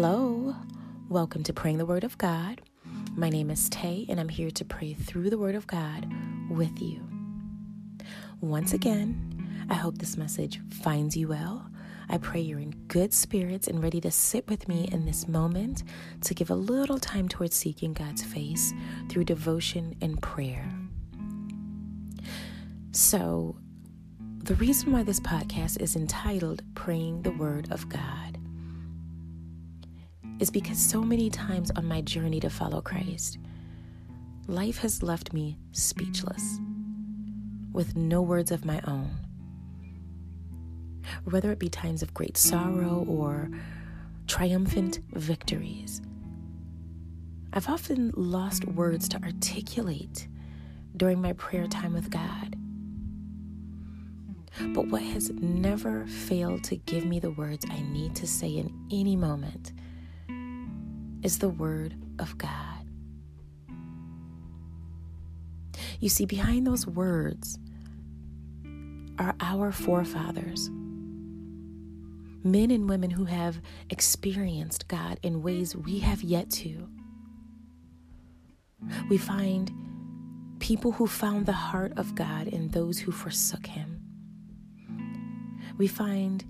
Hello, welcome to Praying the Word of God. My name is Tay, and I'm here to pray through the Word of God with you. Once again, I hope this message finds you well. I pray you're in good spirits and ready to sit with me in this moment to give a little time towards seeking God's face through devotion and prayer. So, the reason why this podcast is entitled Praying the Word of God is because so many times on my journey to follow Christ, life has left me speechless, with no words of my own. Whether it be times of great sorrow or triumphant victories, I've often lost words to articulate during my prayer time with God. But what has never failed to give me the words I need to say in any moment is the Word of God. You see, behind those words are our forefathers, men and women who have experienced God in ways we have yet to. We find people who found the heart of God in those who forsook Him. We find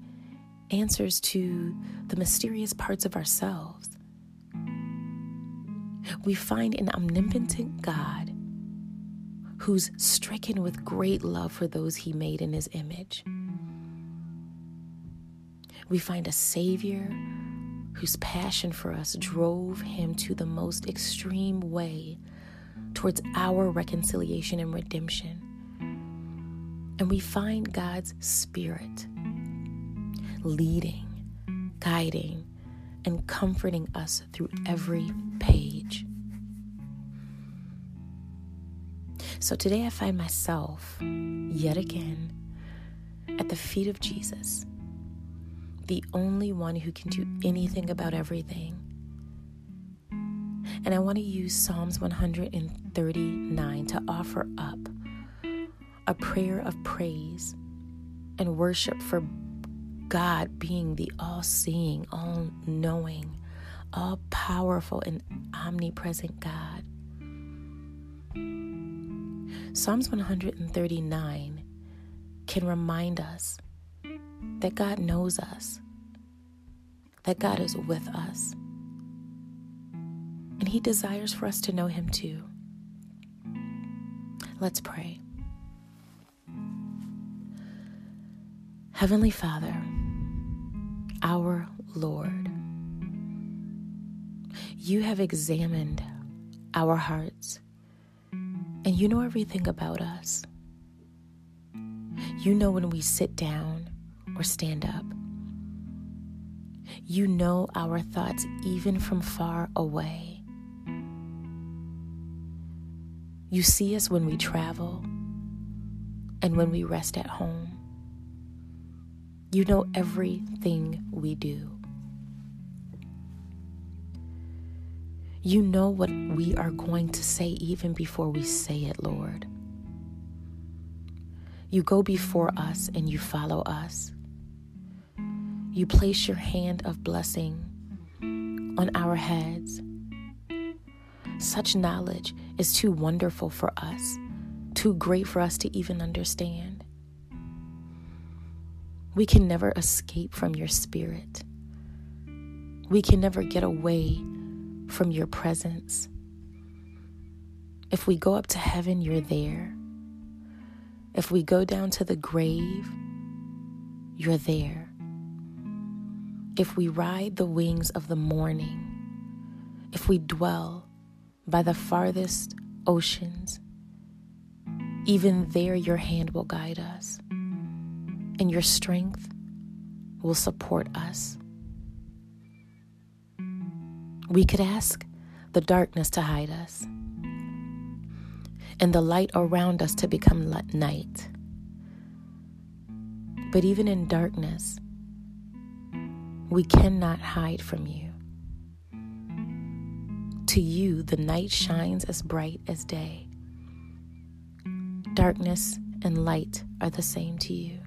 answers to the mysterious parts of ourselves we find an omnipotent God who's stricken with great love for those he made in his image. We find a Savior whose passion for us drove him to the most extreme way towards our reconciliation and redemption. And we find God's Spirit leading, guiding, and comforting us through every page. So today I find myself yet again at the feet of Jesus, the only one who can do anything about everything. And I want to use Psalms 139 to offer up a prayer of praise and worship for God being the all seeing, all knowing, all powerful, and omnipresent God. Psalms 139 can remind us that God knows us, that God is with us, and He desires for us to know Him too. Let's pray. Heavenly Father, our Lord, you have examined our hearts and you know everything about us. You know when we sit down or stand up. You know our thoughts even from far away. You see us when we travel and when we rest at home. You know everything we do. You know what we are going to say even before we say it, Lord. You go before us and you follow us. You place your hand of blessing on our heads. Such knowledge is too wonderful for us, too great for us to even understand. We can never escape from your spirit. We can never get away from your presence. If we go up to heaven, you're there. If we go down to the grave, you're there. If we ride the wings of the morning, if we dwell by the farthest oceans, even there your hand will guide us, and your strength will support us. We could ask the darkness to hide us and the light around us to become night. But even in darkness, we cannot hide from you. To you, the night shines as bright as day. Darkness and light are the same to you.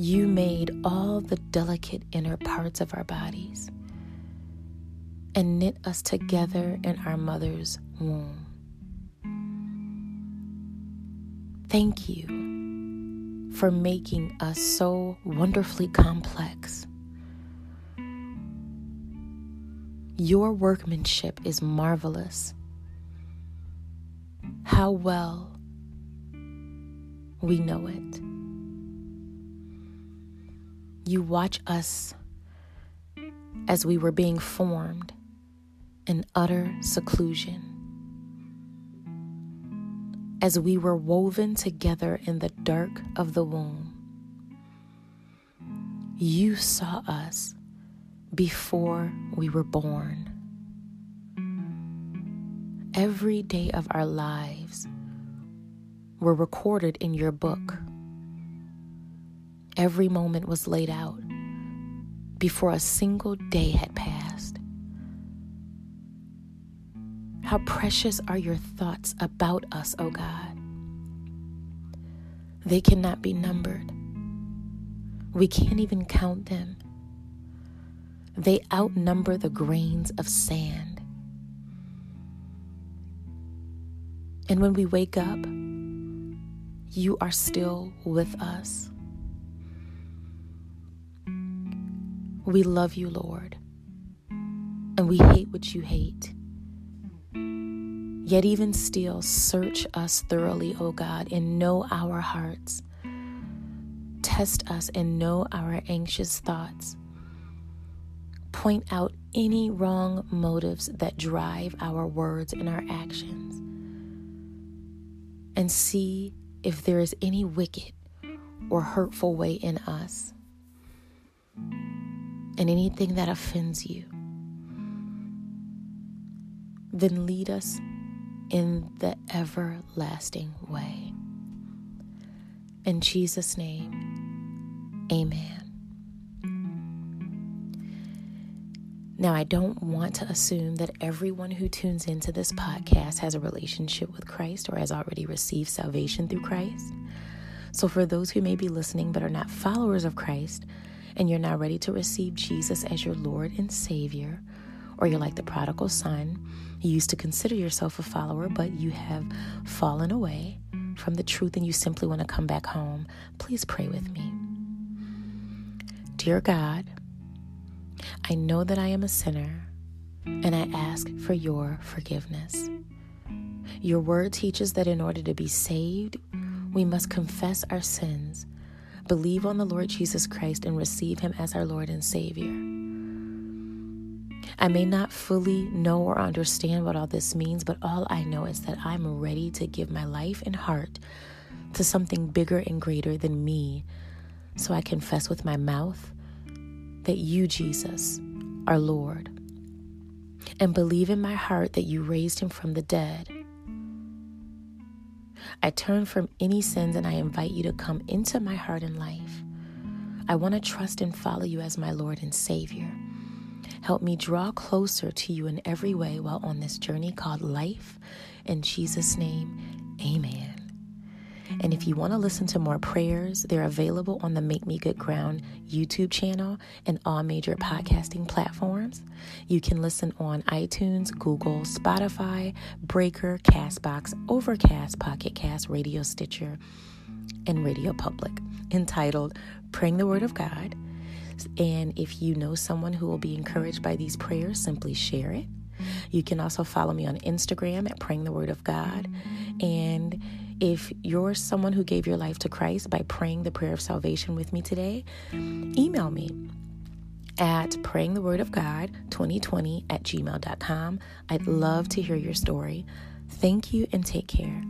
You made all the delicate inner parts of our bodies and knit us together in our mother's womb. Thank you for making us so wonderfully complex. Your workmanship is marvelous. How well we know it. You watch us as we were being formed in utter seclusion, as we were woven together in the dark of the womb. You saw us before we were born. Every day of our lives were recorded in your book. Every moment was laid out before a single day had passed. How precious are your thoughts about us, O oh God. They cannot be numbered. We can't even count them. They outnumber the grains of sand. And when we wake up, you are still with us. We love you, Lord, and we hate what you hate. Yet, even still, search us thoroughly, O God, and know our hearts. Test us and know our anxious thoughts point out any wrong motives that drive our words and our actions, and see if there is any wicked or hurtful way in us, and anything that offends you. Then lead us in the everlasting way. In Jesus' name, amen. Now, I don't want to assume that everyone who tunes into this podcast has a relationship with Christ or has already received salvation through Christ. So, for those who may be listening but are not followers of Christ, and you're now ready to receive Jesus as your Lord and Savior, or you're like the prodigal son, you used to consider yourself a follower, but you have fallen away from the truth and you simply want to come back home, please pray with me. Dear God, I know that I am a sinner and I ask for your forgiveness. Your word teaches that in order to be saved, we must confess our sins, believe on the Lord Jesus Christ, and receive him as our Lord and Savior. I may not fully know or understand what all this means, but all I know is that I'm ready to give my life and heart to something bigger and greater than me. So I confess with my mouth that you, Jesus, are Lord, and believe in my heart that you raised him from the dead. I turn from any sins and I invite you to come into my heart and life. I want to trust and follow you as my Lord and Savior. Help me draw closer to you in every way while on this journey called life. In Jesus' name, amen. And if you want to listen to more prayers, they're available on the Make Me Good Ground YouTube channel and all major podcasting platforms. You can listen on iTunes, Google, Spotify, Breaker, Castbox, Overcast, Pocket Cast, Radio Stitcher, and Radio Public, entitled Praying the Word of God. And if you know someone who will be encouraged by these prayers, simply share it. You can also follow me on Instagram at Praying the Word of God. And if you're someone who gave your life to Christ by praying the prayer of salvation with me today, email me at prayingthewordofgod 2020 at gmail.com. I'd love to hear your story. Thank you and take care.